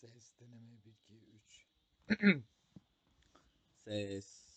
Ses deneme 1 2 3. Ses.